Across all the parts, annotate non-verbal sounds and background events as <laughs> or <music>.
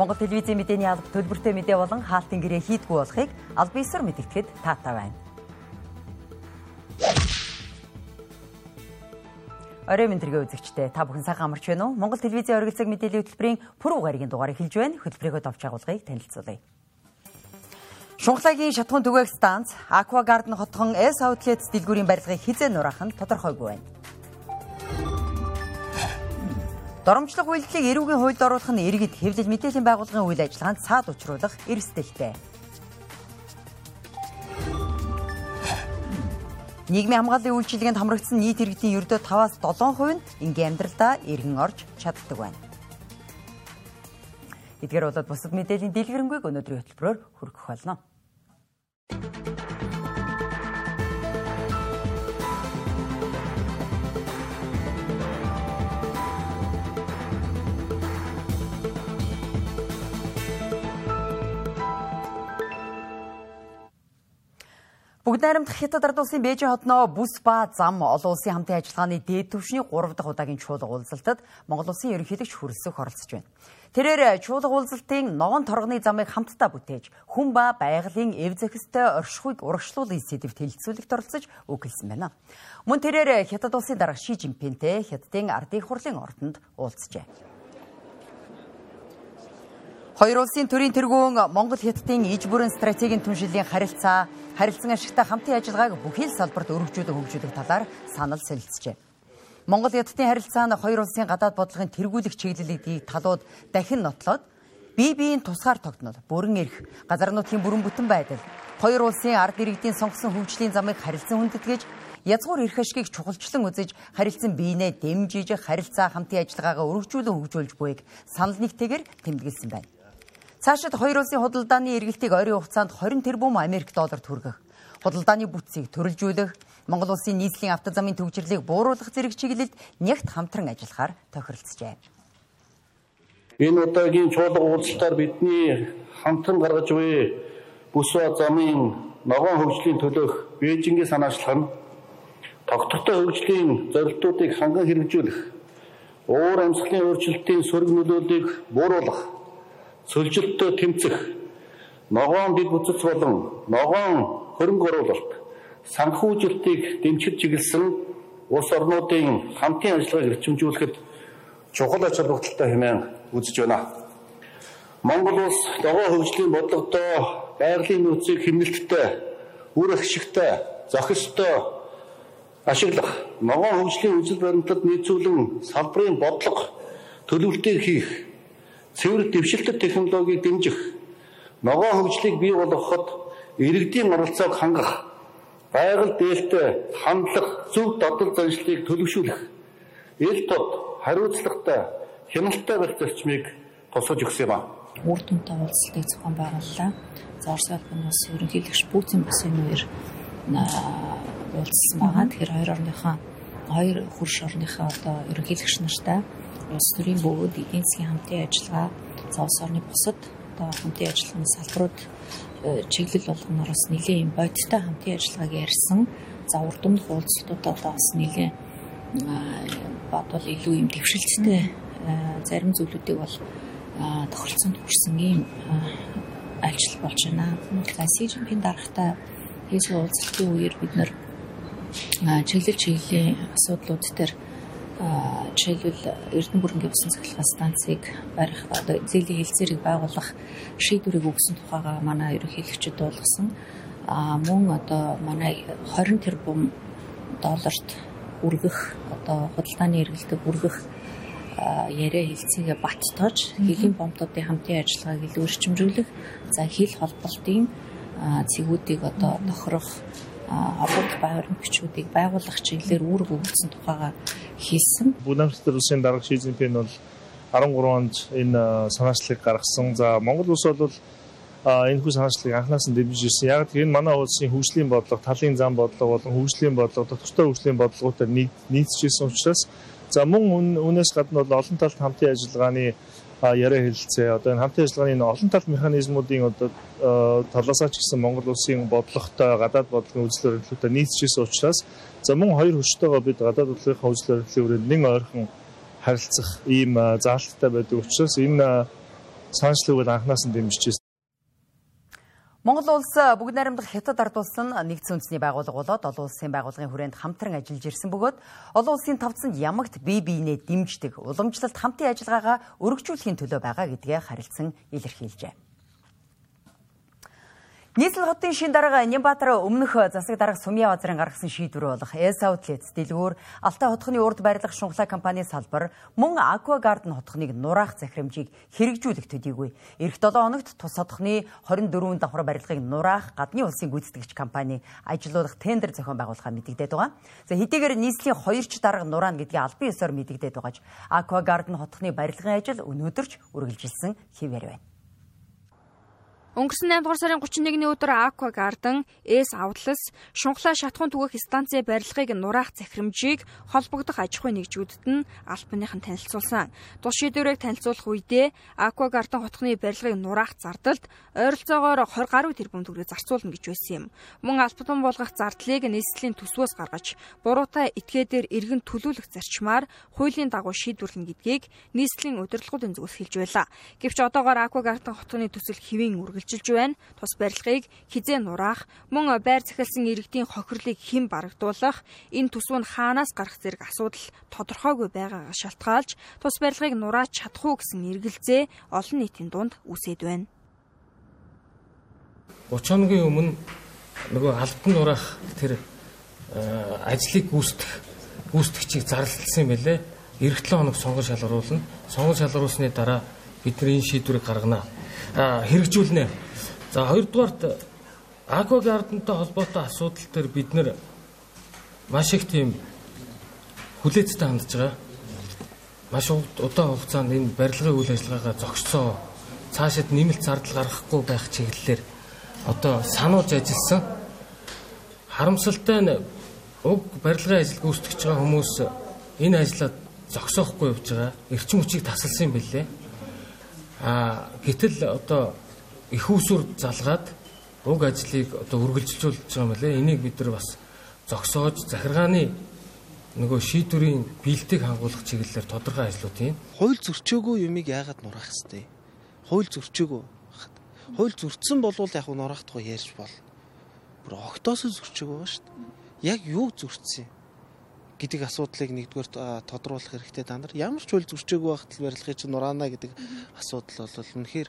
Монгол телевизийн мэдээний алба төлбөртэй мэдээ болон хаалтын гэрээ хийдгүү болохыг аль биесээр мэдгэхэд таатай байна. Орой мэндэргээ үзэгчтэй та бүхэн сайхан амарч байна уу? Монгол телевизийн оргил цаг мэдээллийн хөтөлбөрийн пүрэв гаригийн дугаарыг хэлж байна. Хөтөлбөрийнхөө товч агуулгыг танилцуулъя. Шунхлагийн шатхуун түгээх станц, Aqua Garden хотхон S Outlets дэлгүүрийн барилгыг хизээ нураах нь тодорхойгүй байна. Доромжлох үйлдэлийг эрүүгийн хуульд оруулах нь иргэд хэвлэл мэдээллийн байгууллагын үйл ажиллагаанд цаад учруулах эрсдэлтэй. Нийгмийн хамгааллын үйлчилгээнд хамрагдсан нийт иргэдийн ердөө 5-аас 7% нь ингийн амьдралдаа эргэн орж чаддаг байна. Эдгээр болоод бусад мэдээллийн дэлгэрэнгүй өнөөдрийн хөтөлбөрөөр хүргэх болно. Бүгд найрамдах Хятад ард улсын Бээжин хотноо бүс ба зам олон улсын хамтын ажиллагааны дээд түвшний 3 дахь удаагийн чуулга уулзалтад Монгол улсын ерөнхийлөгч хүрэлцэх оролцож байна. Тэрээр чуулга уулзалтын ногоон торгоны замыг хамтдаа бүтээж хүн ба байгалийн эв зохистой оршихуйг урагшлуулын сэдвт хэлэлцүүлэгт оролцож өгүүлсэн байна. Мөн тэрээр Хятад улсын дарга Ши Жинпинтэй Хятадын ардын хурлын ордонд уулзжээ. Хоёр улсын төрийн тэргүүн Монгол Хятадын иж бүрэн стратегийн түншлэлийн харилцаа, харилцан ашигтай хамтын ажиллагааг бүхий л салбарт өргөжүүлэх хөгжүүлэх талаар санал солилцжээ. Монгол Хятадын харилцаа нь хоёр улсын гадаад бодлогын тэргүүлэх чиглэлийг талууд дахин нотлоод бие биеийн тусгаар тогтнол, бүрэн эрх, газар нутгийн бүрэн бүтэн байдал, хоёр улсын ард иргэдийн сонгосон хөгжлийн замыг харилцан хүндэтгэж язгуур эрх ашгийг чухалчлан үзэж харилцан биенээ дэмжиж харилцаа хамтын ажиллагаагаа өргөжүүлэн хөгжүүлж буйг санал нэгтэйгээр тэмдэглэсэн байна. Цаашид хоёр улсын худалдааны эргэлтийг ойрын хугацаанд 20 тэрбум Америк долларт хүргэх, худалдааны бүтцийг төрөлжүүлэх, Монгол улсын нийслэлийн автозамын төвчрлийг бууруулах зэрэг чиглэлд нягт хамтран ажиллахаар тохиролцжээ. Энэ удаагийн чуулга уулзалтаар бидний хамтран гаргаж буй бүс ба замын ногоон хөгжлийн төлөөх Бээжингийн санаачлах нь тогтвортой хөгжлийн зорилтуудыг ханган хэрэгжүүлэх, уур амьсгалын өөрчлөлтийн сөрөг нөлөөллийг бууруулах сөлжилтөд тэмцэх ногоон дэд бүтц болон ногоон хөрөнгө оруулалт санхүүжилтийг дэмжиж чиглэсэн улс орнуудын хамтын ажиллагааг эрчимжүүлэхэд чухал ач холбогдолтой хэмээн үзэж байна. Монгол улс ногоо хөгжлийн бодлогодоо байгалийн нөөцийг хэмнэлттэй, үр ашигтай, зохистой ашиглах, ногоо хөгжлийн үжил баримтад нийцүүлэн салбарын бодлого төлөвлөлтийг хийх цэвэр дэвшилтэд технологиг дэмжих, ногоон хөгжлийг бий болгоход иргэдийн оролцоог хангах, байгаль дээлтэй хандлах, зөв дадал заншлыг төлөвшүүлэх, ил тод хариуцлагатай, хяналттай байх зарчмыг тусгаж өгсөн юм а. Үр дүнтэй уулзалтыг зохион байгууллаа. За Орос улсын бас ерөнхийлөгч Путин бас энэ үеэр уулзсан байгаа. Тэгэхээр хоёр орныхоо хоёр хурш орныхоо одоо ерөнхийлөгч нартай улс төрийн бөгөөд эдийн засгийн хамтын ажиллагаа за улс орны бусад одоо хамтын ажиллагааны салбарууд э, чиглэл болгоноор бас нэлийн юм бодиттой хамтын ажиллагааг ярьсан. За урд өмнөх уулзалтуудаа одоо бас нэлийн бодвол илүү юм дэвшилттэй э, зарим зүйлүүдийг бол тохиролцоонд хүрсэн ийм ажил болж байна. За Си Жинпин дарагтай хийсэн уулзалтын үеэр бид нэр чиглэл чиглэлийн асуудлууд дээр жишээлбэл Эрдэнэ бүрэнгийн усан цахилгаан станцыг барих одоо зээлийн хэлцээрийг байгуулах шийдвэрийг өгсөн тухайга манай ерөнхийлөгчд болгосон. А мөн одоо манай 20 тэрбум долларт үргэх одоо худалдааны эргэлтийг үргэх яриа хэлцээгээ баттоож хэлийн бомбуудын хамтын ажиллагааг илүү өрчимжүүлэх за хил холболтын цэгүүдийг одоо тохирох байрны бичүүдийг байгуулах чиглэлээр үүрэг өгсөн тухайга хийсэн. Будапешт улсын дарга Ши Цзиньпин бол 13 онд энэ санаачлалыг гаргасан. За Монгол улс бол энэ хүү санаачлалыг анханаас нь дэмжиж ирсэн. Яг тэр энэ манай улсын хөгжлийн бодлого, талын зам бодлого болон хөгжлийн бодлого, доктортой хөгжлийн бодлоготой нийцчихсэн учраас за мөн үнээс гадна бол олон талт хамтын ажиллагааны яриа хэлэлцээ одоо энэ хамтын ажиллагааны олон талт механизмуудын одоо талаасаа ч гэсэн Монгол улсын бодлоготой гадаад бодлогын үзэл баримтлалтай нийцчихсэн учраас за мөн хоёр хүчтэйгээ бид гадаад бодлогын үзэл баримтлалын хүрээнд нэг ойрхон харилцах ийм заалттай байдаг учраас энэ бол анханаас нь дэмжиж Монгол улс бүгд найрамдах хятад ард улс нь нэгдсэн үндэсний байгууллага болоод олон улсын байгууллагын хүрээнд хамтран ажиллаж ирсэн бөгөөд олон улсын тавцанд ямагт бие биенээ дэмждэг уламжлалт хамтын ажиллагаагаа өргөжүүлэхийн төлөө байгаа гэдгээ харилцан илэрхийлжээ. Нийслэл хотын шин дарга Нямбатар өмнөх засаг дарга Сумья базарын гаргасан шийдвэр болох Эс Аутлет дэлгүүр Алтай хотхны урд барилга шунхлаа компани салбар мөн Аква Гарден хотхныг нураах захирамжийг хэрэгжүүлэх төдийгүй эх 7 хоногт тус хотхны 24 давхар барилгыг нураах гадны улсын гүйцэтгэгч компани ажилуулах тендер зохион байгуулахаа мэдэгдээд байгаа. За хэдийгээр нийслэлийн хоёрч дарга нураана гэдгийг албан ёсоор мэдэгдээд байгааж Аква Гарден хотхны барилгын ажил өнөөдөрч үргэлжилсэн хэвээр байна. Өнгөрсөн 8 дугаар сарын 31-ний өдөр Aqua Garden, Эс Outlets, Шунхлаа шатхуун түгэх станцын барилгыг нураах захирамжийг холбогдох аж ахуйн нэгжүүдэд нь албаных нь танилцуулсан. Тус шийдвэрийг танилцуулах үедээ Aqua Garden хотхны барилгыг нураах зардалд ойролцоогоор 20 гаруй тэрбум төгрөг зарцуулна гэж байсан юм. Мөн албатан болгох зардлыг нийслэлийн төсвөөс гаргаж, буруутай этгээдээр иргэн төлөвлөх зарчмаар хуулийн дагуу шийдвэрлэнэ гэдгийг нийслэлийн удирдлагуудын зүгээс хэлж байлаа. Гэвч одоогоор Aqua Garden хотхны төсөл хэвийн үргэлж үргэлжилж байна. Тус барилгыг хизээ нураах, мөн байр захиалсан иргэдийн хохирлыг хэн барагдуулах, энэ төсөв нь хаанаас гарах зэрэг асуудал тодорхойгүй байгаагаа шалтгаалж тус барилгыг нурааж чадах уу гэсэн эргэлзээ олон нийтийн дунд үсэд байна. 30 хоногийн өмнө нөгөө албан нураах тэр ажлыг гүйцэтгэх гүйцэтгэгчийг зарлалсан юм байлээ. Эх 7 хоног сонгон шалгаруулна. Сонгон шалгаруулсны дараа бидний шийдвэрийг гаргана хэрэгжүүлнэ. За хоёрдугаарт Аква гардентай холбоотой асуудал төр бид нэр маш их тийм хүлээцтэй хандж байгаа. Маш удаан хугацаанд энэ барилгын үйл ажиллагаагаа зогсцоо цаашид нэмэлт зардал гаргахгүй байх чиглэлээр одоо сануулж ажилласан. Харамсалтай нь уг барилгын ажил гүйцэтгэж байгаа хүмүүс энэ ажлаа зогсоохгүй явж байгаа. Эрчим хүчийг тасалсан юм билээ. А гэтэл одоо их усүр залгаад уг ажлыг одоо үргэлжлүүлж байгаа юм лээ. Энийг бид нар бас зогсоож захиргааны нөгөө шийдвэрийн бэлтгийг хангуулах чиглэлээр тодорхой ажлууд юм. Хууль зөрчөөгүй юмыг яагаад нураах хэвтэй? Хууль зөрчөөгүй. Хууль зөрчсөн болвол яг нураах тухай ярьж бол. Бүр огтоос зөрчөөгүй шүү дээ. Яг юу зөрчсөн юм? Гэдэг асуудлыг нэгдүгээр тодруулах хэрэгтэй та нар ямар ч хөл зөрчөөгүй байхад барилгыг чинь нураана гэдэг асуудал бол үнэхээр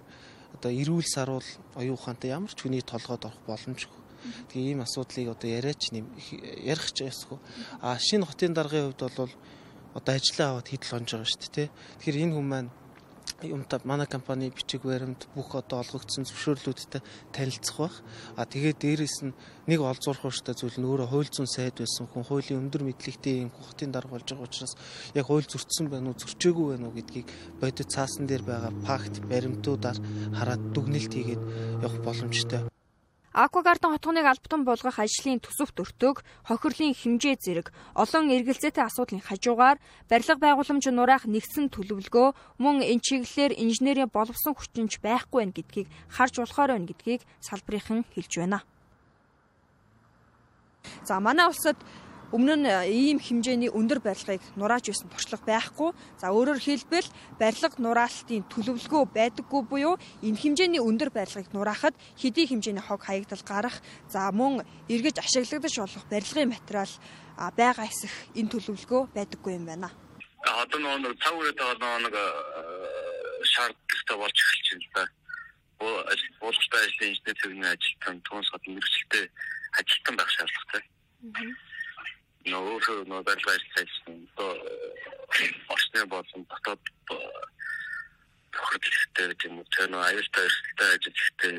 одоо эрүүл саруул оюун ухаантай ямар ч хүний толгойд орох боломжгүй. Тэгээ ийм асуудлыг одоо яриач нэм ярих ч ясгүй. А шинэ хотын даргын хувьд бол одоо ажиллаа аваад хидл онж байгаа шүү дээ. Тэгэхээр энэ хүн маань юмтай манай компани бичиг баримт бүх одоо олгогдсон зөвшөөрлүүдтэй танилцах байх. А тэгээд дээрэс нь нэг олзуурах ууштай зүйл нь өөрөө хууль зүйн сайд байсан хүн хуулийн өндөр мэдлэгтэй юм хотын дарга болж байгаа учраас яг хууль зөрчсөн байна уу зөрчөөгүй байна уу гэдгийг бодит цаасан дээр байгаа факт баримтуудаар хараад дүгнэлт хийгээд явах боломжтой. Аквагардын хотгоныг албатан болгох ажлын төсөвт өртөг, хохирлын хэмжээ зэрэг олон эргэлзээтэй асуудлын хажуугаар барилга байгууламж нураах нэгсэн төлөвлөгөө мөн энэ чиглэлээр инженерийн боловсон хүчинч байхгүй байх гэдгийг харж болохоор байна гэдгийг салбарынхан хэлж байна. За манай улсад Өмнө нь э, ийм хэмжээний өндөр барилгыг нурааж байсан туршлага байхгүй. За өөрөөр хэлбэл барилга нураалтын төлөвлөгөө байдаггүй буюу энэ хэмжээний өндөр барилгыг нураахад хэдий хэмжээний хог хаягдал гарах, за мөн эргэж ашиглагдаж болох барилгын материал байгаа эсэх энэ төлөвлөгөө байдаггүй юм байна. Одоо нэг цаг үед байгаа нэг э, шаардлагатай болж эхэлж байна л да. Уулзалт ажлын инженер цэврийн ажилтан түүнс хот мэрэгчлээ ажилтан байх шаардлагатай нөгөө нөгөө барилга ажилласан одоо орчны болон дотоод тохиолдолтой гэдэг юм уу тэр нөгөө аюултай эрсдэлтэй ажил ихтэй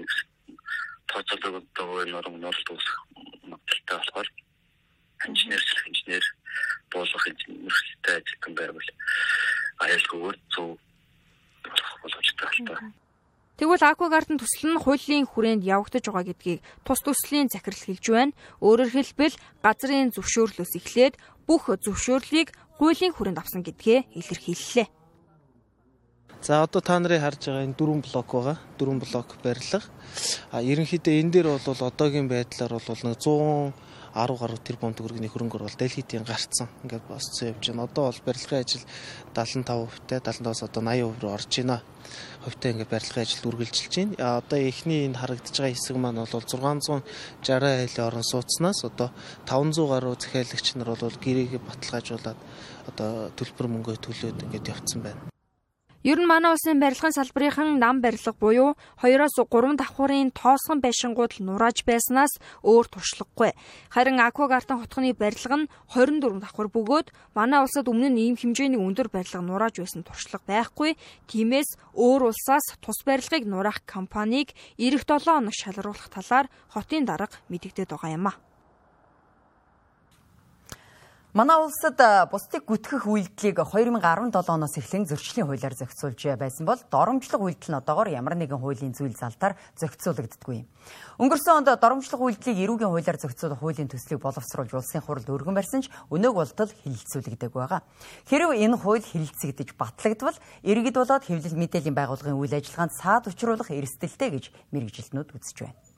тооцоологддог энэ норм норд үүсэх магадлалтай болохоор инженер инженер болох инженертэй ажилтан байвал аюулгүйгээр зөв болох боломжтой байна. Тэгвэл Аквагардын төсөл нь хуулийн хүрээнд явагдаж байгаа гэдгийг тус төслийн захирал хэлж байна. Өөрөөр хэлбэл газрын зөвшөөрлөөс эхлээд бүх зөвшөөрлийг хуулийн хүрээнд авсан гэдгээ илэрхийллээ. За одоо та нарын харж байгаа энэ дөрвөн блок байгаа. Дөрвөн блок барилга. А ерөнхийдөө энэ дээр бол одоогийн байдлаар бол нэг 100 10 гаруй тэрбум төгрөгийн хөрөнгө оруулалт дэлхийдийн гарцсан ингээд босцсон явж байна. Одоо бол барилгын ажил 75%-тай 75-аас одоо 80% руу орж байна. Хувьтай ингээд барилгын ажил үргэлжилж байна. Одоо эхний энэ харагдаж байгаа хэсэг маань бол 660 айлын орон сууцнаас одоо 500 гаруй захиалагч нар бол гэрээгээ баталгаажуулаад одоо төлбөр мөнгөө төлөөд ингээд явцсан байна. Ер нь манай улсын барилгын салбарынхан нам барилга буюу 2-оос 3 давхурын тоосгон байшингууд нурааж байснаас өөр туршлагагүй. Харин Аквагартын хотхны барилга нь 24 давхар бөгөөд манай улсад өмнө нь ийм хэмжээний өндөр барилга нурааж байсан туршлага байхгүй. Тиймээс өөр улсаас тус барилгыг нураах компанийг эх 7 хоног шалруулах талаар хотын дарга мэдэгдээд байгаа юм а. Манай улсад бусдыг гүтгэх үйлдэлийг 2017 оноос эхлэн зөрчлийн хуулиар зохицуулж байсан бол доромжлог үйлдэл нь одоогоор ямар нэгэн хуулийн зүйл залтаар зохицуулагддаггүй юм. Өнгөрсөн онд доромжлог үйлдлийг эрүүгийн хуулиар зохицуулах хуулийн төслийг боловсруулж улсын хурлд өргөн барьсан ч өнөөг болтол хилэлцүүлэгдэг байгаа. Хэрв энэ хууль хилэлцэгдэж батлагдвал иргэд болоод хэвлэл мэдээллийн байгууллагын үйл ажиллагаанд саад учруулах эрсдэлтэй гэж мэрэгжилтнүүд үзэж байна.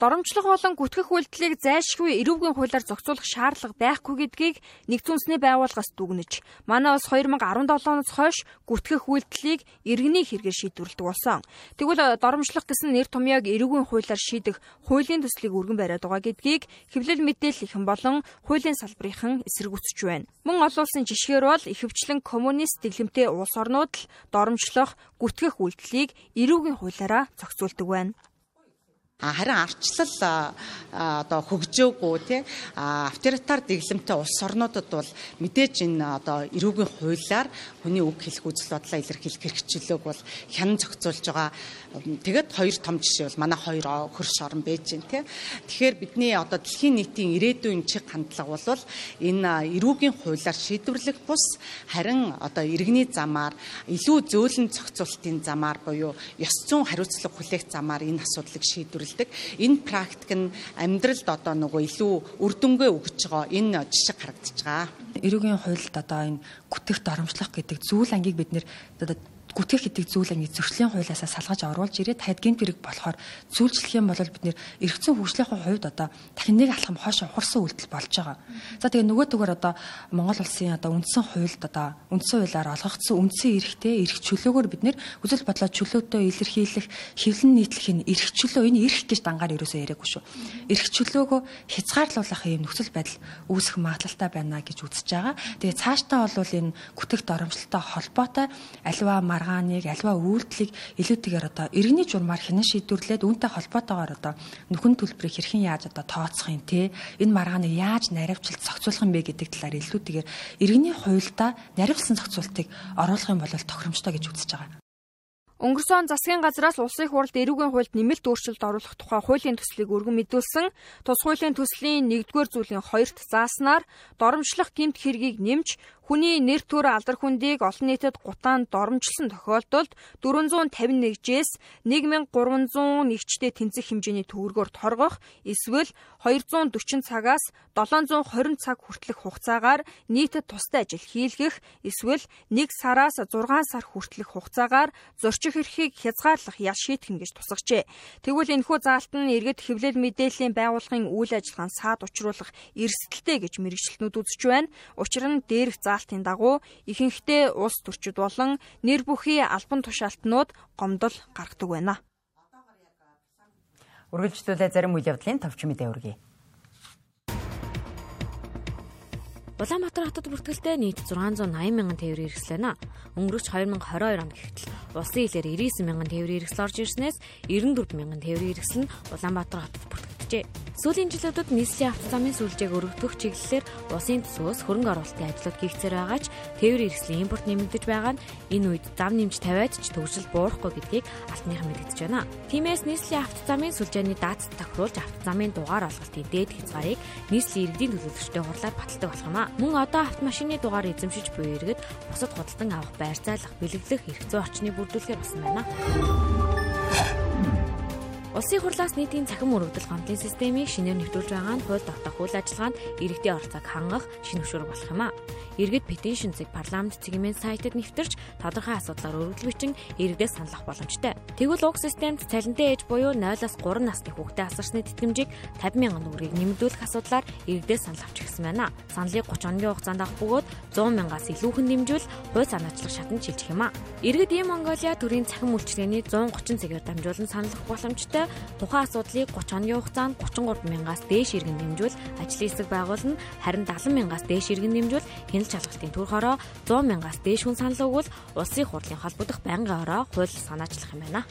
Доромжлох болон гүтгэх үйлдэлийг зайлшгүй эрүүгийн хуулиар зохицуулах шаардлага байхгүй гэдгийг нэгдсэн үндэсний байгууллагаас дүгнэж, манай улс 2017 оноос хойш гүтгэх үйлдэлийг иргэний хэрэгээр шийдвэрлэдэг болсон. Тэгвэл доромжлох гэсэн нэр томьёог эрүүгийн хуулиар шийдэх хуулийн төслийг өргөн бариад байгаа гэдгийг хэвлэл мэдээллийн болон хуулийн салбарынхан эсэргүүцэж байна. Мөн олон улсын жишгээр бол ихэвчлэн коммунист дэглэмтэй улс орнууд л доромжлох, гүтгэх үйлдэлийг эрүүгийн хуулиараа зохицуулдаг байна харин арчлал одоо хөгжөөгүй тий авторитар дэглэмтэй улс орнуудад бол мэдээж энэ одоо эрүүгийн хуулиар хүний үг хэлэх үзэл бодлоо илэрхийлэх хэрэгчлөөг бол хянан зохицуулж байгаа. Тэгээд хоёр том жишээ бол манай хоёр хөрш орн байж гэн тий. Тэгэхээр бидний одоо дэлхийн нийтийн ирээдүйн чиг хандлага бол энэ эрүүгийн хуулиар шийдвэрлэх бус харин одоо иргэний замаар илүү зөөлөн зохицуултын замаар буюу ёс зүйн хариуцлага хүлээх замаар энэ асуудлыг шийдвэрлэх хэрэгжилдэг. Энэ практик нь амьдралд одоо нөгөө илүү үр дүнгээ өгч байгаа энэ жишг харагдаж байгаа. Эрүүгийн хуульд одоо энэ гүтгэх доромжлох гэдэг зүйл ангийг бид нэр гүтгэх гэдэг зүйл ингэ зөрчлийн хуулиасаа салгаж оруулж ирээд хайдгийн тэрэг болохоор зүйлчлэх юм бол бид нэр эргэцэн хөгжлийн хувьд одоо дахин нэг алхам хойш ухарсан үйлдэл болж байгаа. За тэгээ нөгөө төгөр одоо Монгол улсын одоо үндсэн хуульд одоо үндсэн хуулиар олгогдсон үндсэн эрхтэй эрх чөлөөгөөр бид нэр үзэл бодлоо чөлөөтэй илэрхийлэх хэвлэн нийтлэх энэ эрх чөлөө энэ эрх гэж дангаар ерөөсөө яриаггүй шүү. Эрх чөлөөгөө хязгаарлуулах юм нөхцөл байдал үүсэх магадлалтай байна гэж үзэж байгаа. Тэгээ цаашдаа бол энэ гүтгэх доромжлолтой холбоотой аливаа маргааныг альва үйлдэлийг илүүтэйгээр одоо иргэний журмаар хянан шийдвэрлээд үүнтэй холбоотойгоор одоо нөхөн төлбөрийг хэрхэн яаж одоо тооцох юм те энэ маргааныг яаж наривчлалт зохицуулах юм бэ гэдэг талаар илүүтэйгээр иргэний хуульдаа наривсан зохицуултыг оруулах юм бол тохиромжтой гэж үзэж байгаа. Өнгөрсөн засгийн газраас улсын хурлд эрүүгийн хуульд нэмэлт өөрчлөлт оруулах тухай хуулийн төслийг өргөн мэдүүлсэн. Тус хуулийн төслийн 1-р зүйлийн 2-т зааснаар доромжлох гэмт хэргийг нэмж Хүний нэр төр алдар хүндийг олон нийтэд гутаан доромжилсон тохиолдолд 451-жээс 1300 нэгчтэй тэнцэх хэмжээний төгрөгөөр торгох эсвэл 240 цагаас 720 цаг хүртэлх хугацаагаар нийтэд тустай ажил хийлгэх эсвэл 1 сараас 6 сар хүртэлх хугацаагаар зорчих эрхийг хязгаарлах ял шийтгэн гэж тусагчээ. Тэгвэл энэхүү заалт нь иргэд хэвлэл мэдээллийн байгууллагын үйл ажиллагаанд саад учруулах эрсдэлтэй гэж мэрэгчлэнүүд үзэж байна. Учир нь дээрх заалт даалтын дагуу ихэнхдээ улс төрчид болон нэр бүхий албан тушаалтнууд гомдол гаргадаг байна. Үргэлжлүүлээ зарим үйл явдлын товч мэдээ өргөе. Улаанбаатар хотод бүртгэлтэй нийт 680 мянган тээврийн хэрэгслэнэ. Өнгөрөх 2022 онд гэтэл улсын хилээр 99 мянган тээврийн хэрэгсэл орж ирснээс 94 мянган тээврийн хэрэгсэл нь Улаанбаатар хотод бүртгэжээ. Сүүлийн жилүүдэд нийслэлийн автозамын сүлжээг өргөдөх чиглэлээр улсын төсвөөс хөрөнгө оруулалтын ажлууд хийгцээр байгаа ч тээврийн хэрэгслийн импорт нэмэгдэж байгаа нь энэ үед зам нэмж тавиад ч төвшил буурахгүй гэдгийг алтныхан мэдгдэж байна. Тиймээс нийслэлийн автозамын сүлжээний даацт тохируулж автозамын дугаар олголтын дээд хязгаарыг нийслэлийн иргэдийн төлөөлөгчтэй хурлаар баталдаг болох юм а. Мөн одоо автомашины дугаар эзэмшиж буй иргэд бусад худалдан авах байр зайлах, бэлэглэх эрх зүйн орчныг бүрдүүлэхээр болсон байна. Улсын хурлаас нийтийн цахим мөрөгдөл гомдлын системийг шинээр нэвтрүүлж байгаа нь хууль тогтоох үйл ажиллагаанд иргэдийн оролцоог хангах шинэ хөшүүрэг болох юм а. Иргэд петишн зэг парламент цэгийн сайтад нэвтэрч тодорхой асуудлаар өргөдөл бичин иргэдээс саналах боломжтой. Тэгвэл уг системд цалинтай ээж буюу 0-аас 3 насны хүүхдэд асарсны тэтгэмжийг 50 мянган төгрөгийг нэмэгдүүлэх асуудлаар иргэдээс санал авч ирсэн байна. Саналыг 30 хоногийн хугацаанд авах бөгөөд 100 мянгаас илүүхэн нэмжүүл хууль санаачлах шатанд шилжих юм а. Иргэд ийм Монголиа төрийн цахим үйлчилгээний 130 цэгээр дамжуулан саналах боломжтой. Тухайн асуудлыг 30 хоногийн хугацаанд 33 мянгаас дээш иргэн нэмжүүл ажлын хэсэг байгуулна. Харин 70 мянгаас дээш иргэн нэмжүүл хяналт шалгалтын түр хороо 100 мянгаас дээш хүн санал өгвөл улсын хурлын холбогдох байнгын ороо хууль санаачлах юм байна.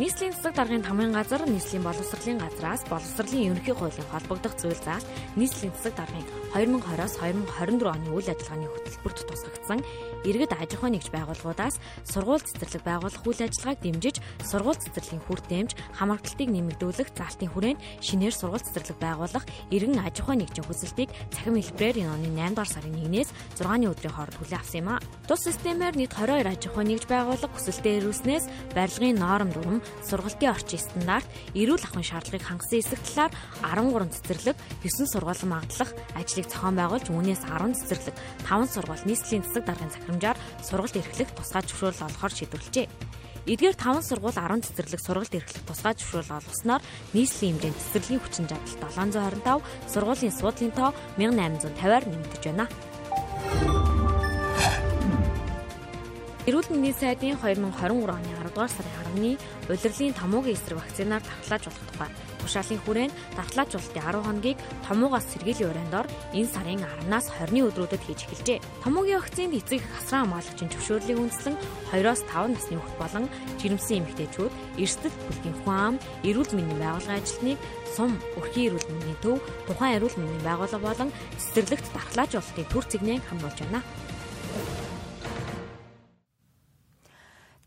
Нийслэлийн засаг даргын тамгын газар нийслэлийн боловсролын газраас боловсролын ерөнхий хуулийн холбогдох зүйл заалт нийслэлийн засаг даргын 2020-оос 2024 оны үйл ажиллагааны хөтөлбөрт тусгагдсан иргэд аж ахуй нэгж байгууллагуудаас сургууль цэцэрлэг байгуулах үйл ажиллагааг дэмжиж сургууль цэцэрлэгийн хүр дэмж хамааралтыг нэмэгдүүлэх залтын хүрээнд шинээр сургууль цэцэрлэг байгуулах иргэн аж ахуй нэгжийн хүсэлтийг цахим хэлбэрээр энэ оны 8 дугаар сарын 1-ээс 6-ны өдрийн хооронд хүлээн авсан юм а. Тус системээр нийт 22 аж ахуй нэгж байгууллага хүсэлтээ ирүүлснээс барилгын норм дүрм сургалтын орчин стандарт, эрүүл ахуйн шаардлагыг хангасан эсрэг талаар 13 цэцэрлэг, 9 сургууль магадлах ажлыг зохион байгуулж үүнээс 10 цэцэрлэг, 5 сургууль нийслэлийн засаг даргын захирамжаар сургалт эрхлэх тусгай зөвшөөрөл олохоор шийдвэрлэжээ. Эдгээр 5 сургууль 10 цэцэрлэг сургалт эрхлэх тусгай зөвшөөрөл олгосноор нийслэлийн хэмжээнд цэцэрлэгийн хүчин чадал 725, сургуулийн суудлын тоо 1850-аар нэмэгдэж байна. Эрүүл мэндийн сайдын 2023 оны 10 дугаар сарын 10-ны улирлын томоогийн эсрэг вакцинаар давталж болох тухай тушаалын хүрээнд давталжуулалтын 10 хоногийг томоогоос сэргийлэх өрөөндор энэ сарын 10-наас 20-ны өдрүүдэд хийж эхэлжээ. Томоогийн вакцинд эцэг хасран хамгаалагчийн зөвшөөрлийг үндэслэн 2-оос 5 насны хүүхэд болон жирэмсэн эмэгтэйчүүд эрсдэл бүлгийн хүн ам, эрүүл мэндийн байгууллагын ажилтныг сум, өрхийн эрүүл мэндийн төв, тухайн эрүүл мэндийн байгууллага болон цэцэрлэгт давталжуулалтын төр зэгнээ хамруулж байна.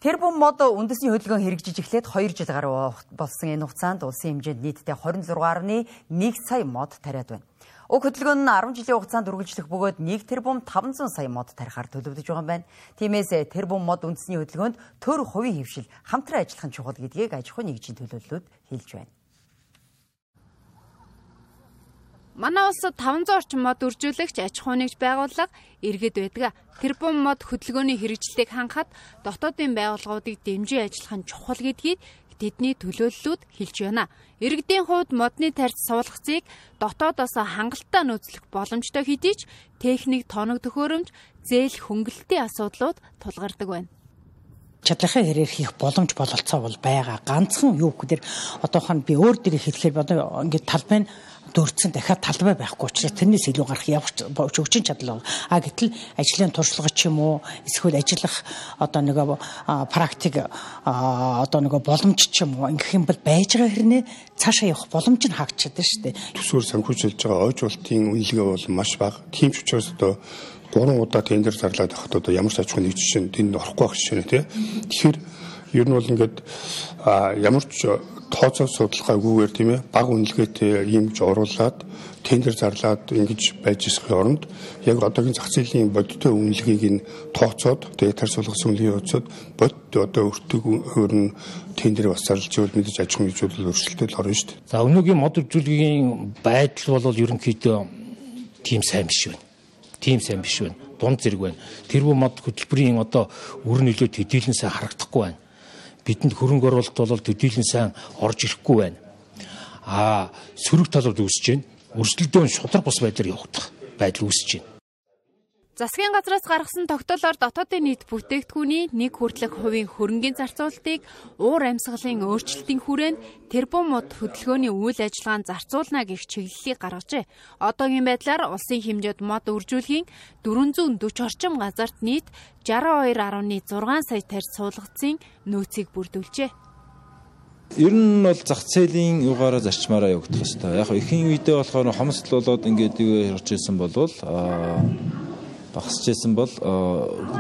Тэр бум мод үндэсний хөдөлгөөн хэрэгжиж эхлээд 2 жил гаруй болсон энэ хугацаанд улсын хэмжээнд нийтдээ 26.1 сая мод тариад байна. Уг хөдөлгөөн нь 10 жилийн хугацаанд үргэлжлэх бөгөөд 1 тэрбум 500 сая мод тарихаар төлөвлөж байгаа юм байна. Тиймээс тэрбум мод үндэсний хөдөлгөөнд төр хувийн хөвшил хамтран ажиллах нь чухал гэдгийг аж ахуйн нэгжийн төлөөллүүд хэлж байна. Манай улсад 500 орчим мод үржүүлэгч аж ахуй нэгж байгууллага иргэд байдаг. Тэрбум мод хөдөлгөөний хэрэгжилтийг хангахад дотоодын байгууллагуудыг дэмжиж ажиллах нь чухал гэдгийг тэдний төлөөллүүд хэлж байна. Иргэдийн хувьд модны тарьц суулгацыг дотоодоос хангалттай нөөцлөх боломжтой хэдий ч техник тоног төхөөрөмж, зээл хөнгөлөлтийн асуудлууд тулгардаг байна чадлынхаа хэрээр хийх боломж бололцоо бол байгаа. Ганцхан юу гэхээр одоохон би өөр дээрээ хэлэхээр одоо ингээд талбай нь дөрцөн дахиад талбай байхгүй учраас тэрнээс илүү гарах явж хөгжин чадал байна. А гэтэл ажлын туршлагач юм уу эсвэл ажиллах одоо нэг практик одоо нэг боломж ч юм уу ингэх юм бол байж байгаа хэрнээ цаашаа явах боломж нь хаагдчихад шүү дээ. Төсвөр санхүүжилж байгаа ойжуултын үнэлгээ бол маш бага. Тийм ч учраас одоо гурван удаа тендер зарлаад авахд одоо ямар ч аж ахуйн нэг жишээ тэнд орохгүй байх жишээ тий. Тэгэхээр ер нь бол ингээд ямар ч тооцоо судалгаагүйгээр тийм ээ баг үнэлгээтэй юм гэж оруулаад тендер зарлаад ингэж байж ирсхийн оронд яг одоогийн зах зээлийн бодиттой үнэлгээг нь тооцоод тэгээд тар суулгасан үнэлгээ өцөд бод одоо өртөг өөр нь тендер бас зарлж ивэл мэдээж аж ахуйн нэгжүүдэд өршөлтөл орно шүү дээ. За өнөөгийн мод үржүүлгийн байдал бол ерөнхийдөө тийм сайн биш байна тийм сайн биш байна. Дунд зэрэг байна. Тэр бүх мод хөтөлбөрийн одоо үр нөлөө төдийлөн сайн харагдахгүй байна. Бидэнд хөрөнгө оруулалт бол төдийлөн сайн орж ирэхгүй байна. Аа сөрөг талууд үүсэж байна. Өрсөлдөөн шудраг бус байдлаар явагдах байдал үүсэж байна. Засгийн газраас гаргасан тогтоолоор дотоодын нийт бүтээгдэхүүний нэг хүртэлх хувийн хөрөнгийн зарцуулалтыг уур амьсгалын өөрчлөлтийн хүрээнд тэрбум мод хөдөлгөөний үйл ажиллагаанд зарцуулна гэх чиглэлийг гаргажээ. Одоогийн байдлаар улсын хэмжээнд мод үржүүлэхийн 440 орчим газарт нийт 62.6 сая тарь суулгацын нөөцийг бүрдүүлжээ. Ер нь бол зах зээлийн югаараа зарчмаараа явагдах хэвээр. Яг ихэнх үедээ болохоор хомсдол болоод ингээд юу явж ирсэн болвол аа багасч байсан бол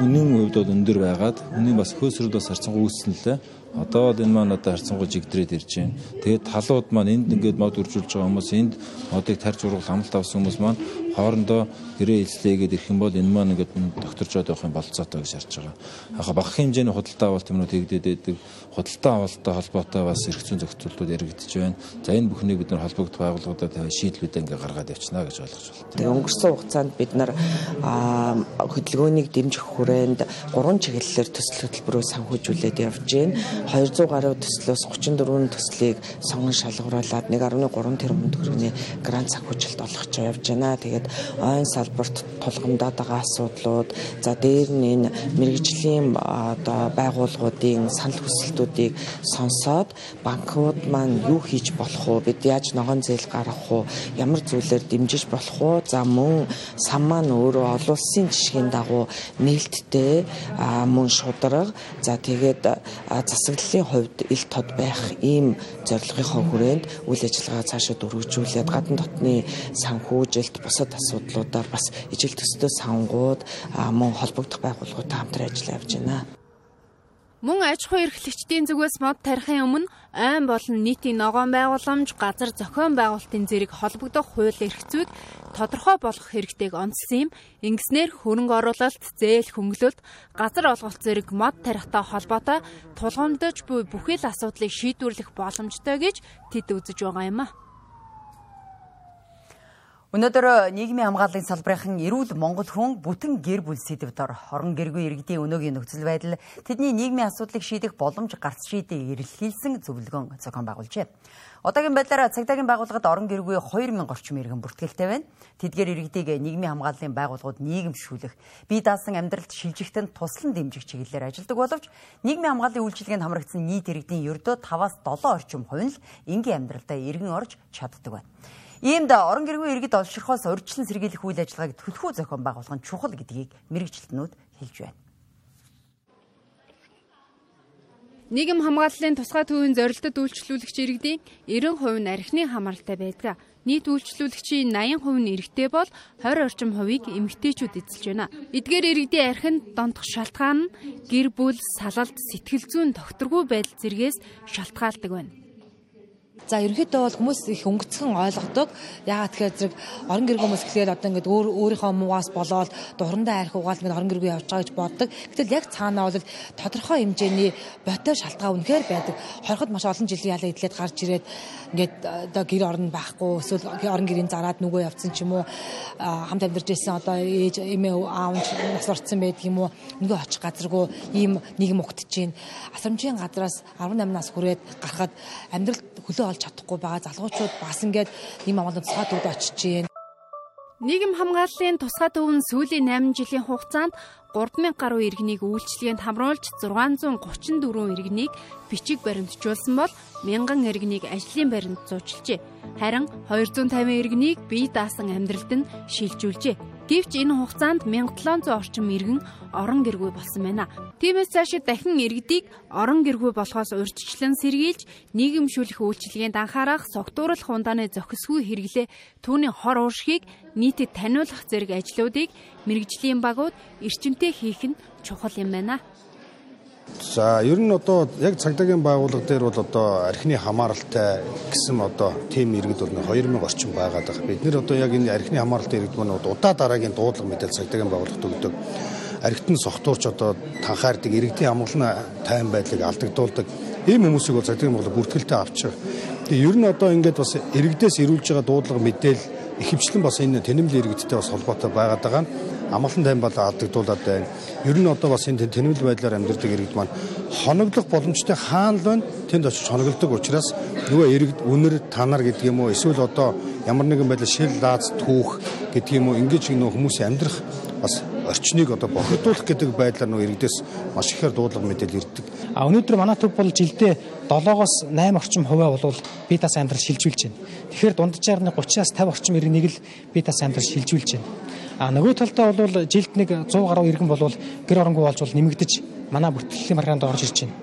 үнийн хувьд бол өндөр байгаад үнийн бас хөөсрөл бас харцангуй үүссэн лээ. Одоо бол энэ маань одоо харцангуй жигдрээд ирж байна. Тэгээд талууд маань энд ингээд мод үржүүлж байгаа хүмүүс энд модыг тарж ургал амлалт авсан хүмүүс маань хоорондоо гэрээ эзлээгээд ирэх юм бол энэ маань ингээд докторжоод явах юм болцоотой гэж харж байгаа. Яг бага хэмжээний худалдаа авалт юмнууд хийгдээд байдаг. Худалдаа авалттай холбоотой бас эрх зүйн зохицуултууд яригдж байна. За энэ бүхнийг бид нар холбогдох байгууллагуудад шийдлүүдээ ингээд гаргаад явчихна гэж ойлгож байна. Тэгээ өнгөрсөн хугацаанд бид нар хөдөлгөөнийг дэмжих хүрээнд гурван чиглэлээр төсөл хөтөлбөрөө санхүүжүүлээд явж байна. 200 гаруй төслөөс 34 төслийг сонгон шалгуулад 1.3 тэрбум төгрөгийн грант санхүүжилт олгож явж байна. Тэгээд ойн салбарт тулгамдаад байгаа асуудлууд за дээр нь энэ мэрэгжлийн одоо байгууллагуудын санал хүсэлтүүдийг сонсоод банкуд маань юу хийж болох вэ? Бид яаж ногоон зээл гаргах вэ? Ямар зүйлээр дэмжиж болох вэ? За мөн сан маань өөрөө олон улсын жишгийн дагуу нээлттэй мөн шударга за тэгээд засаглалын хувьд ил тод байх ийм зорилгынхоо хүрээнд үйл ажиллагаа цаашаа дөрвижүүлээд гадна дотны санхүүжилт бусад асуудлуудаар бас ижил төстэй сангууд мөн холбогдох байгууллагуудтай хамтран ажиллаж явж байна. Мөн аж ахуй эрхлэгчдийн зүгээс мод тарихын өмнө айн болон нийтийн ногоон байгууламж, газар зохион байгуулалтын зэрэг холбогдох хууль эрх зүйг тодорхой болгох хэрэгтэйг онцлсан юм. Ингэснээр хөрөнгө оруулалт, зээл хөнгөлөлт, газар олголт зэрэг мод тарихтай холбоотой тулгамдж буй бүхэл асуудлыг шийдвэрлэх боломжтой гэж тэд үзэж байгаа юм а. Өнөөдөр нийгмийн хамгааллын салбарын эрүүл Монгол хүн бүтэн гэр бүл сэдвээр орон гэргүй иргэдийн өнөөгийн нөхцөл байдал тэдний нийгмийн асуудлыг шийдэх боломж гарц шийдээ эрэлхийлсэн зөвлөгөөн зохион байгуулжээ. Одоогийн байдлаар цагдаагийн байгууллагад орон гэргүй 2000 орчим иргэн бүртгэлтэй байна. Тэдгээр иргэдийг нийгмийн хамгааллын байгууллагууд нийгэмшүүлэх, бие даасан амьдралд шилжихдээ туслан дэмжих чиглэлээр ажилладаг боловч нийгмийн хамгааллын үйлчилгээнд хамрагдсан нийт иргэдийн ердөө 5-аас 7 орчим хувь нь энгийн амьдралдаа иргэн орж чаддаг байна. Иймд орон гэргүй иргэд олширхоос урьдчилан сэргийлэх үйл ажиллагааг төлхөө зохион байгуулах нь чухал гэдгийг мэрэгчлэтнүүд хэлж байна. Нийгэм хамгааллын тусгай төвийн зорилтод үйлчлүүлэгч иргэдийн 90% нь архины хамааралтай байдаг. Нийт үйлчлүүлэгчийн 80% нь эрэгтэй бол 20 орчим хувийг эмэгтэйчүүд эзэлж байна. Эдгээр иргэдийн архинд донтох шалтгаан нь гэр бүл, салалт, сэтгэл зүйн тогтворгүй байдал зэргээс шалтгаалдаг байна. За ерөнхийдөө бол хүмүүс их өнгөцгөн ойлгодог. Яагаад тэгэхээр зэрэг орон гэр хүмүүс гэхлээр одоо ингээд өөр өөрийнхөө муугаас болоод дурандаа арх угаал ингээд орон гэргүй явж байгаа гэж боддог. Гэтэл яг цаанаа бол тодорхой хэмжээний ботой шалтгаан үнэхээр байдаг. Хорход маш олон жилийн ялаа идлээд гарч ирээд ингээд одоо гэр орон байхгүй эсвэл орон гэрийн зараад нүгөө явцсан ч юм уу хамт амьдарч ирсэн одоо ээж эмээ аав нас орцсон байдаг юм уу нүгөө очих газаргүй ийм нийгэм угтж байна. Асрамжийн газраас 18 нас хүрээд гарахад амьдрал хөлөө олж чадахгүй байгаа залгуучууд бас ингээд ийм амгалан тусгай төвд очиж байна. Нийгэм хамгааллын тусгай төв нь сүүлийн 8 жилийн хугацаанд 3000 гаруй иргэнийг үйлчлэгэнд хамруулж 634 иргэнийг бичиг баримтжуулсан бол 1000 иргэнийг ажлын баримт зуучлжээ. Харин 250 иргэнийг бие даасан амьдралд нь шилжүүлжээ. Гэвч энэ хугацаанд 1700 орчим иргэн орон гэргүй болсон байна. Тиймээс цаашид дахин иргэдийг орон гэргүй болохоос урьдчилан сэргийлж нийгэмшүүлэх үйлчилгээнд анхаарах, согтууруулах ундааны зохисгүй хэрэглээ түүний хор ууршихыг нийтэд таниулах зэрэг ажлуудыг мэрэгжлийн багууд эрчимтэй хийх нь чухал юм байна. За ер нь одоо яг цагдаагийн байгууллага дээр бол одоо архины хамааралтай гэсэн одоо тим иргэд бол 2000 орчим байгаад байгаа. Бид нэр одоо яг энэ архины хамааралтай иргэд маань удаа дараагийн дуудлага мэдээлэл цагдаагийн байгууллагад өгдөг. Архит нь сохтуурч одоо танхаардаг иргэдийн амгалан тайван байдлыг алдагдуулдаг. Ийм хүмүүсийг бол цагдаагийн байгууллага бүртгэлтэй авчих. Тэгээ ер нь одоо ингээд бас иргэдээс ирүүлж байгаа дуудлага мэдээлэл ихэвчлэн бас энэ тэнэмэл иргэдтэй бас холбоотой байгаад байгаа нь амгалан тайван бол алдагдуулаад байна. Ер нь одоо бас энэ тэнэмэл байдлаар амьдардаг иргэд маань хоноглох боломжтой хаан л байна. Тэнд очиж хоноглодог учраас нөгөө иргэд үнэр танар гэдэг юм уу эсвэл одоо ямар нэгэн байдлаар шил лааз түүх гэдэг юм уу ингэж нөгөө хүмүүсийн амьдрах бас орчныг одоо бохирдуулах гэдэг байдлаар нөгөө иргэдээс маш ихээр дуудлага мэдээлэл ирдэг. А өнөөдөр манай төв бол жилдээ 7-оос 8 орчим хувиа бол бие даас амьдрал шилжүүлж байна. Тэгэхээр дунджаар нь 30-аас 50 орчим иргэнийг л бие даас амьдрал шилжүүлж байна. А нөгөө талдаа бол жилд нэг 100 гаруй иргэн болвол гэр оронгүй болж бол нэмэгдэж манай бүртгэлийн маргаанд орж ирж байна.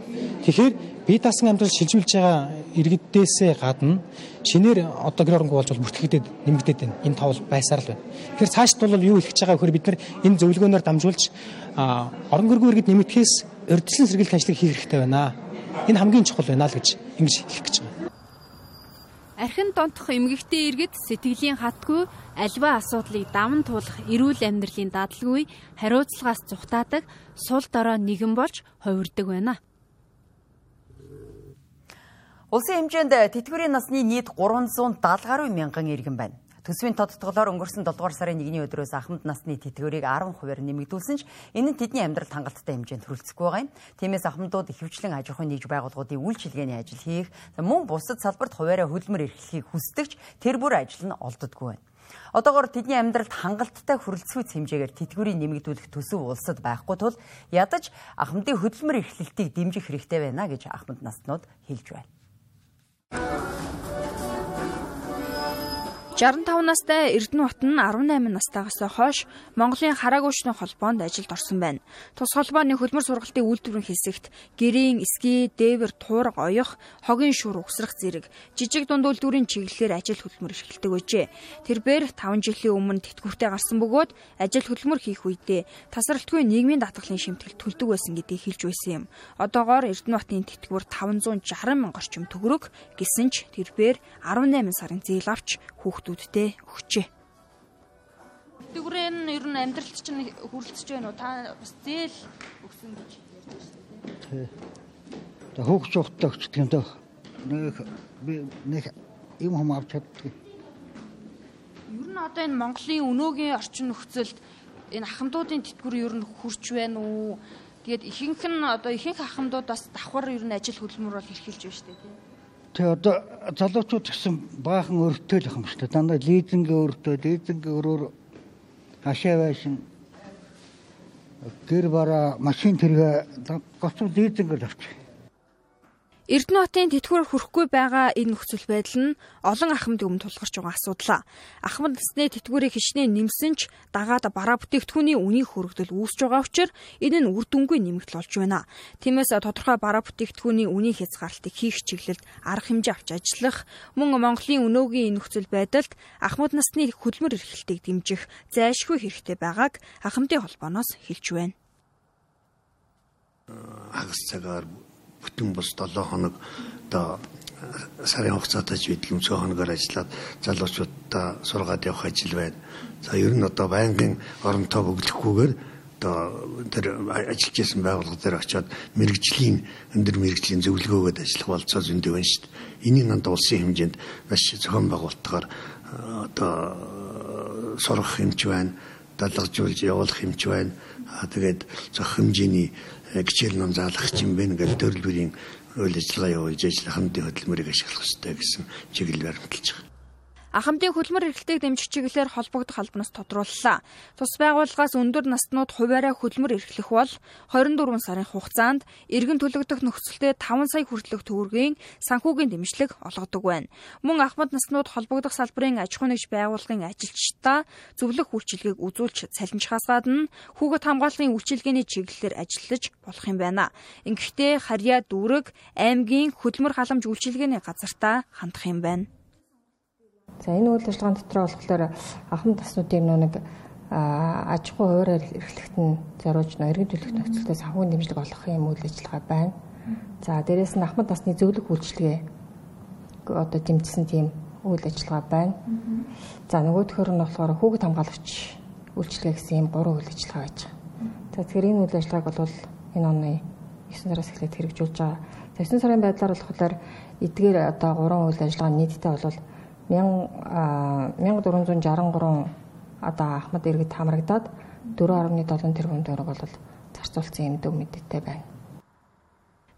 Тэгэхээр бие даасан амьдрал шилжүүлж байгаа иргэдээсээ гадна шинээр одоо гэр оронгүй болж бол бүртгэгдээд нэмэгдээд байна. Энэ товл байсаар л байна. Тэгэхээр цаашд бол юу хэлэх гэж байгаа вөхөр бид нар энэ зөвлөгөөнөөр дамжуулж орон гэргүй иргэд нэмэгдэхээс урьдчилан сэргийлэх ажлыг хийх хэрэгтэй байна. Энэ хамгийн чухал байна л гэж ингэж хэлэх гэж байна. Архин донтох эмгэгтэй иргэд сэтгэлийн хатгүй альва асуудлыг даван туулах эрүүл амьдралын дадлгүй хариуцлагаас зүхтаадаг сул дорой нэгэн болж хувирдаг байна. Улсын хэмжээнд тэтгэврийн насны нийт 370 гаруй мянган иргэн байна. Төсвийн тодтголоор өнгөрсөн 7 дугаар сарын 1-ний өдрөөс ахмад насны тэтгэврийг 10%-аар нэмэгдүүлсэн ч энэ нь тэдний амьдралд хангалттай хэмжээнд хүрэлцэхгүй байгаа юм. Тиймээс ахмадууд ихэвчлэн аж ахуйн нэгж байгууллагуудын үйлчилгээний ажил хийх, мөн бусад салбарт хуваараа хөдөлмөр эрхлэхийг хүсдэгч тэр бүр ажил нь олддоггүй байна. Одоогоор тэдний амьдралд хангалттай хүрэлцүүц хэмжээгээр тэтгэврийг нэмэгдүүлэх төсөв улсад байхгүй тул ядаж ахмадын хөдөлмөр эрхлэлтийг дэмжих хэрэгтэй байна гэж ахмад наснууд хэлж байна. 65 настай Эрдэнэбат нь 18 настайгаас хойш Монголын хараагүйчний холбоонд ажилд орсон байна. Тус холбооны хөлмөр сургалтын үйлдвэрийн хэсэгт гэрийн, эски, дээвэр, туурга, оёх, хогийн шүр угсрах зэрэг жижиг дунд үйлдвэрийн чиглэлээр ажил хөдөлмөр эрхэлдэг байжээ. Тэрбээр 5 жилийн өмнө тэтгүүртэй гарсан бөгөөд ажил хөдөлмөр хийх үедээ тасралтгүй нийгмийн даатгалын шимтгэл төлдөг байсан гэдгийг хэлж байсан юм. Одоогоор Эрдэнэбатын тэтгүүр 560 мянга орчим төгрөг гэсэн ч тэрбээр 18 сарын зээл авч хүүхдүүд хүүхдүүдтэй өгчээ. Тэгврэн ер нь амьдралт чинь хүрэлцэж байна уу? Та бас зээл өгсөн гэж ярьж байна тийм. За хөөгч ухтаа өчтг юм даа. Нэг би нэг юм хам авч чаддаг. Ер нь одоо энэ Монголын өнөөгийн орчин нөхцөлд энэ ахмадуудын тэтгэвэр ер нь хүрч байна уу? Тэгээд ихэнх нь одоо ихэнх ахмадууд бас давхар ер нь ажил хөдөлмөр бол эрхэлж байна шүү дээ тийм. Тэг одоо залуучууд гэсэн баахан өртөөл юм шүү дээ. Дандаа лизинг өртөө, лизинг өрөөр хашаа байшин гэр бараа машин тэргээ гоцоо лизингээр авчих. Эрдэнэтийн тэтгэвэр хүрэхгүй байгаа энэ нөхцөл байдал нь олон ахмад өмнө тулгарч байгаа асуудал. Ахмад насны тэтгэврийг хичнээн нэмсэн ч дагаад бараа бүтээгдэхүүний үнийн хөрөгдөл үүсэж байгаа учраас энэ нь үр дүнгүй нэмэгдэл болж байна. Тиймээс тодорхой бараа бүтээгдэхүүний үнийн хязгаарлалтыг хийх чиглэлд арга хэмжээ авч ажиллах, мөн Монголын өнөөгийн энэ нөхцөл байдалд ахмад насны хөдөлмөр эрхлэлтийг дэмжих зайлшгүй хэрэгтэй байгааг ахмадын холбооноос хэлж байна. Хагас цагаар бүтэн бус 7 хоног одоо сарын хугацаатай ч мэдлэмцөө хоногоор ажиллаад залуучуудаа сургаад явах ажил байна. За ер нь одоо байнгын оронтой бөглөхгүйгээр одоо тэр ажиллаж исэн байгууллага дээр очиод мэрэгжлийн өндөр мэрэгжлийн зөвлөгөөгөд ажиллах болцоо зөндөө байна шүү дээ. Энийг нанд улсын хэмжээнд маш зохион байгуулалтаар одоо сурах хэмж байна, далгажуулж явуулах хэмж байна. Тэгээд зөх хэмжээний гिचэл ном заалах юм бэ ингээд төрөл бүрийн үйл ажиллагаа явуулж ажил хамтын хөдөлмөрийг ашиглах хэрэгтэй гэсэн чиглэл баримталж байгаа. Ахмадын хөдөлмөр эрхлэлтийг дэмжих чиглэлээр холбогдох албанаас тодрууллаа. Тус байгууллагаас өндөр наснууд хуваараа хөдөлмөр эрхлэх бол 24 сарын хугацаанд иргэн төлөгдөх нөхцөлтэй 5 сая хүртэлх төгрөгийн санхүүгийн дэмжлэг олгодог байна. Мөн ахмад наснууд холбогдох салбарын аж ахуй нэгж байгууллагын ажилчдаа зөвлөх үйлчилгээг үзүүлж салинжхаас гадна хүүхэд хамгааллын үйлчилгээний чиглэлээр ажиллаж болох юм байна. Ингэхдээ харьяа дүүрэг аймгийн хөдөлмөр халамж үйлчилгээний газартаа хандах юм байна. За энэ үйл ажиллагааны дотроо болохоор ахмад таснуудын нэг аж ахуй хуваараар эрхлэхт нь зориулж нөө иргэн төлөх нөхцөлтэй санхүү дэмжлэг олох юм үйл ажиллагаа байна. За дээрэс нь ахмад насны зөвлөх үйлчилгээ одоо дэмжсэн тийм үйл ажиллагаа байна. За нөгөө төхөр нь болохоор хүүхэд хамгаалагч үйлчилгээ гэсэн юм гурван үйл ажиллагаа байж байгаа. За тэгэхээр энэ үйл ажиллагааг бол энэ оны 9 сараас эхлээд хэрэгжүүлж байгаа. За 9 сарын байдлаар болохоор эдгээр одоо гурван үйл ажиллагаа нийтдээ бол 1463 одоо Ахмад иргэд хамрагдаад 4.7 тэрбум төгрөг бол зарцуулсан юм дөв мэдээтэй байна.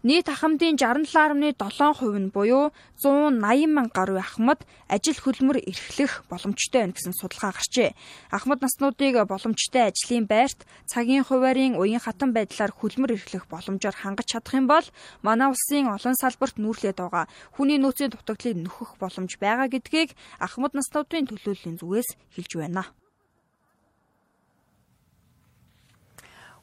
Нийт ахмадын 67.7% нь буюу 180 мянга гаруй ахмад ажил хөдөлмөр эрхлэх боломжтой байна гэсэн судалгаа гарчээ. Ахмад наснуудыг боломжтой ажлын байрт цагийн хуваарийн уян хатан байдлаар хөдөлмөр эрхлэх боломжоор хангаж чадах юм бол манай улсын олон салбарт нүүрлээд байгаа хүний нөөцийн дутагдлыг нөхөх боломж байгаа гэдгийг ахмад наснуудын төлөөллийн зүгээс хэлж байна.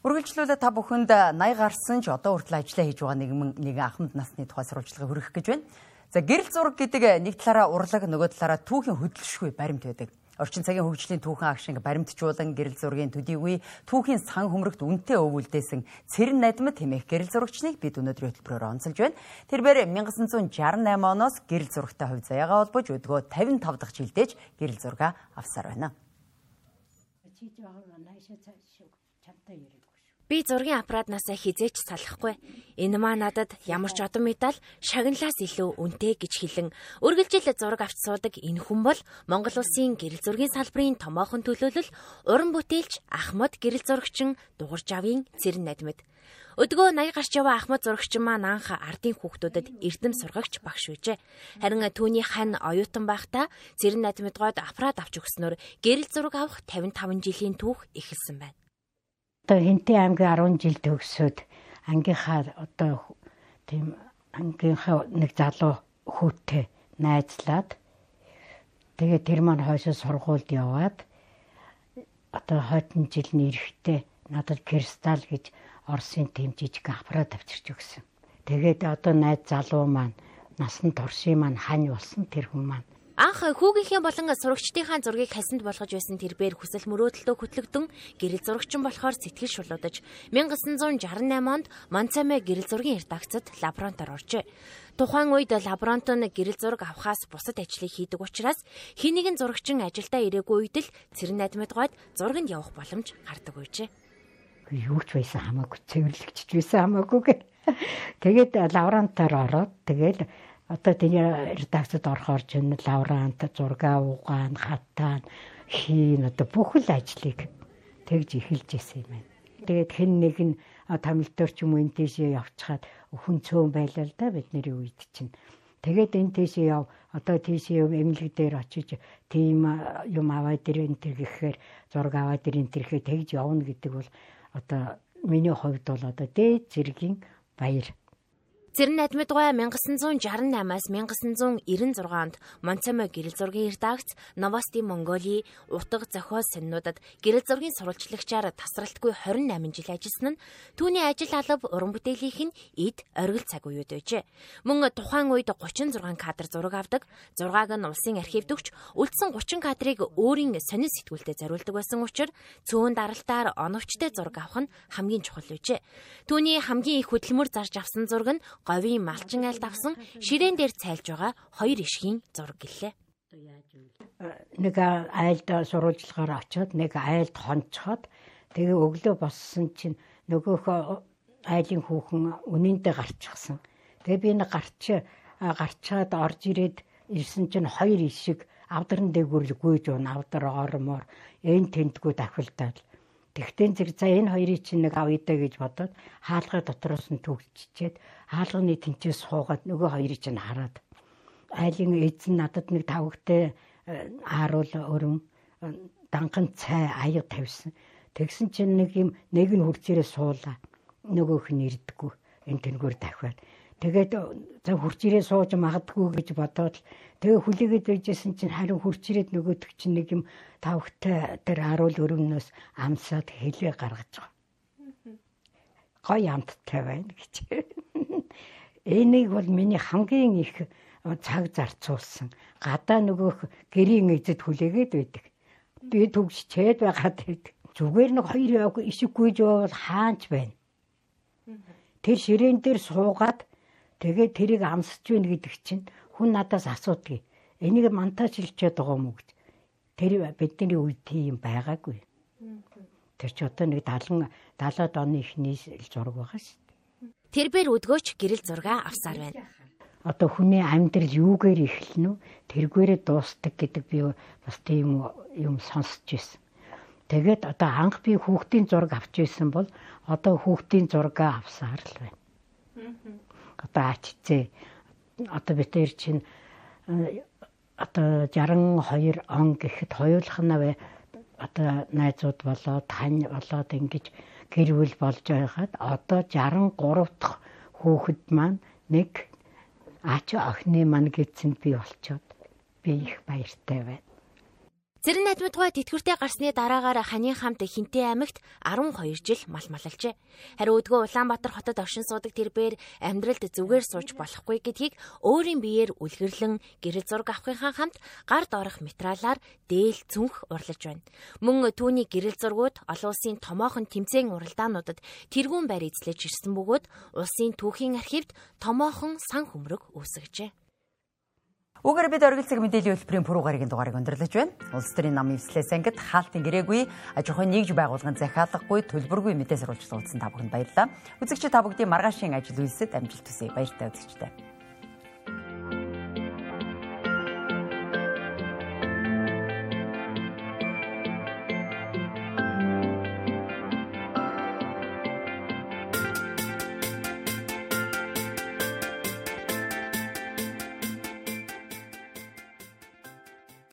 Үргэлжлүүлээ та бүхэнд 80 гарсан ч одоо хүртэл ажиллаа хийж байгаа нэгэн нэгэн ахмад насны тухай сурвалжлага хүргэх гэж байна. За гэрэл зураг гэдэг нэг талаараа урлаг нөгөө талаараа түүхийн хөдөлшгүй баримт байдаг. Орчин цагийн хөгжлийн түүхэн агшинг баримтжуулан гэрэл зургийн төдий үе түүхийн сан хөмрөгт үнэтэй өвүүлдээсэн цэрэн найдмад хэмээх гэрэл зурагчныг бид өнөөдрийн хөтөлбөрөөр онцолж байна. Тэрээр 1968 оноос гэрэл зурагтай хувь заяагаа холбож өдгөө 55 дахь жилдээж гэрэл зураг авсаар байна. Би зургийн аппаратнаас хизээч салахгүй. Энэ маа надад ямар ч одон медаль шагналаас илүү үнэтэй гэж хэлэн үргэлжил зураг авч суудаг энэ хүн бол Монгол улсын гэрэл зургийн салбарын томоохон төлөөлөл уран бүтээлч Ахмад гэрэл зурагчин Дугуйжавын цэрэн надмид. Өдгөө 80 гарч яваа Ахмад зурагчин маань анх ардын хүүхдүүдэд эрдэм сургагч багш үйжээ. Харин түүний хань оюутан байхдаа цэрэн надмидгоод аппарат авч өгснөөр гэрэл зураг авах 55 жилийн түүх эхэлсэн байна. Одоо Хинтээ аймгийн 10 жил төгсөөд ангийнхаа одоо тийм ангийнхаа нэг залуу хүүтэй найзлаад тэгээ тэр маань хойшоо сургуульд яваад одоо хойдон жилийн эрэхтэй надад кристалл гэж Оросын тэм жижиг аппарат авчирч өгсөн. Тэгээд одоо найз залуу маань насан туршийн маань хань болсон тэр хүн маань Анх хүүгийнхээ болон сурагчдынхаа зургийг хасинд болгож байсан тэрбээр хүсэл мөрөөдөлтөө хөтлөгдөн гэрэл зурагчин болохоор сэтгэл шулуудаж 1968 онд Монцаме гэрэл зургийн редакцид лаборантор оржээ. Тухайн үед лаборант нь гэрэл зураг авахаас бусад ажлыг хийдэг учраас хэн нэгэн зурагчин ажилдаа ирээгүй үед л цэрэн найдмад гойд зурганд явах боломж гардаг үйжээ. Юу ч байсан хамаагүй цэвэрлэгч байсан хамаагүй. <laughs> Тэгээд лаборантаар ороод тэгээд одоо тэний редакцид орохоор ч энэ лаврант, зураг угаан, хатаан, хийн одоо бүх л ажлыг тэгж эхэлж исэн юм байна. Тэгээд хэн нэг нь тамилтор ч юм энэ тийшээ явчихад хүн цөөн байлаа л да бидний үед чинь. Тэгээд энэ тийшээ яв одоо тийшээ эмнэлэг дээр очиж тийм юм аваад ир энэ төр гэхээр зураг аваад ир энэ төр гэхээр тэгж явна гэдэг бол одоо миний хувьд бол одоо дээд зэргийн баяр Цэрэн Адмидгой 1968-аас 1996 онд Монцамо гэрэл зургийн редакц Новости Монголи утга зохиол сонинуудад гэрэл зургийн сурвалжлагчаар тасралтгүй 28 жил ажилласан нь түүний ажил алба уран бүтээлийнх нь эд оргил цаг үед байжээ. Мөн тухайн үед 36 кадр зураг авдаг, 6-аг нь улсын архивд өгч үлдсэн 30 кадрыг өөрийн сонин сэтгүүлтэд зориулдаг байсан учраас цөөн даралтаар оновчтой зураг авах нь хамгийн чухал байжээ. Түүний хамгийн их хөдөлмөр зарж авсан зураг нь говийн малчин айлд авсан ширээн дээр цайлж байгаа хоёр ишгийн зураг гэлээ. Нэг айлд сурвалжлагаар очиод нэг айлд хонцоход тэгээ өглөө боссон чинь нөгөөх айлын хүүхэн үнэндээ гарчихсан. Тэгээ би нэг гарч гарчаад орж ирээд ирсэн чинь хоёр ишиг авдран дээгүүр гүйж уун авдар ормоор эн тентгүү дахилдаад Тэгтэн зэрэг за энэ хоёрыг чинь нэг авъя гэж бодоод хаалгаа дотроос нь төгччээд хаалганы тэнцээс суугаад нөгөө хоёрыг чинь хараад айлын эзэн надад нэг тавгтай ааруул өрөн данхан цай аяг тавьсан. Тэгсэн чинь нэг юм нэг нь хурцээрээ суулаа. Нөгөөх нь ирдэггүй. Энэ тэнгүүр дахиад. Тэгээд за хурцээрээ сууж магадгүй гэж бодоод тэгээ хүлээгээд байжсэн чинь харин хурцээрээд нөгөөдөг чинь нэг юм тавхтай тэр харуул өрөмнөөс амсаад хэлээ гаргаж байгаа. Гой амттай байна гэж. <laughs> Энийг бол миний хамгийн их цаг зарцуулсан. Гадаа нөгөөх гэрийн эзэд хүлээгээд байдаг. Би төгс чээд байгаад байдаг. Зүгээр нэг хоёр яваагүй ишиггүй жоо бол хаанч байна. Тэр ширээн дээр суугаад Тэгээд тэрийг амсаж байна гэдэг чинь хүн надаас асуудгийг. Энийг монтаж хэлчихэд байгаа юм уу гэж. Тэр бидний үед тийм байгаагүй. Тэр чи одоо нэг 70 70-аад оны ихний зураг байгаа шүү дээ. Тэрбэр өдгөөч гэрэл зураг авсаар байна. Одоо хүний амьдрал юугээр эхэлнэ үү? Тэргээрээ дуустдаг гэдэг би бас тийм юм сонсч байсан. Тэгээд одоо анх би хүүхдийн зураг авч байсан бол одоо хүүхдийн зураг авсаар л байна одоо ачцээ одоо бид тэр чинь э, одоо 62 он гэхэд хоёулах нь одоо найзууд болоод тань болоод ингэж гэр бүл болж байгаад одоо 63 дахь хүүхэд маань нэг ач охины маань гэдсэнд би олцоод би их баяртай байна. Цэрэн найдмадгай тэтгэвртэй гарсны дараагаар ханийн хамт Хинтээ аймагт 12 жил мал малалжээ. Харин өдгөө Улаанбаатар хотод овшин суудаг тэрбээр амьдралд зүгээр сууж болохгүй гэдгийг өөрийн биеэр үлгэрлэн гэрэл зураг авахынхаа хамт гард орох материалаар дээл цүнх урлаж байна. Мөн түүний гэрэл зургууд олон улсын томоохон тэмцээн уралдаануудад тэргүүн байр эзлэж ирсэн бөгөөд улсын түүхийн архивд томоохон сан хөмрөг үүсгэжээ. Угаар бид оргилцэг мэдээллийн хөтөлбөрийн пүрэв гарагийн дугаарыг өндөрлөж байна. Улс төрийн намын эвслээс ангид хаалтын гэрээгүй аж ахуйн нэгж байгуулгын захиалгагүй төлбөргүй мэдээ сарвалж суудсан та бүхэнд баярлалаа. Үзэгч та бүгдийн маргаашийн ажил үйлсэд амжилт хүсье. Баяртай үзэгчтэй.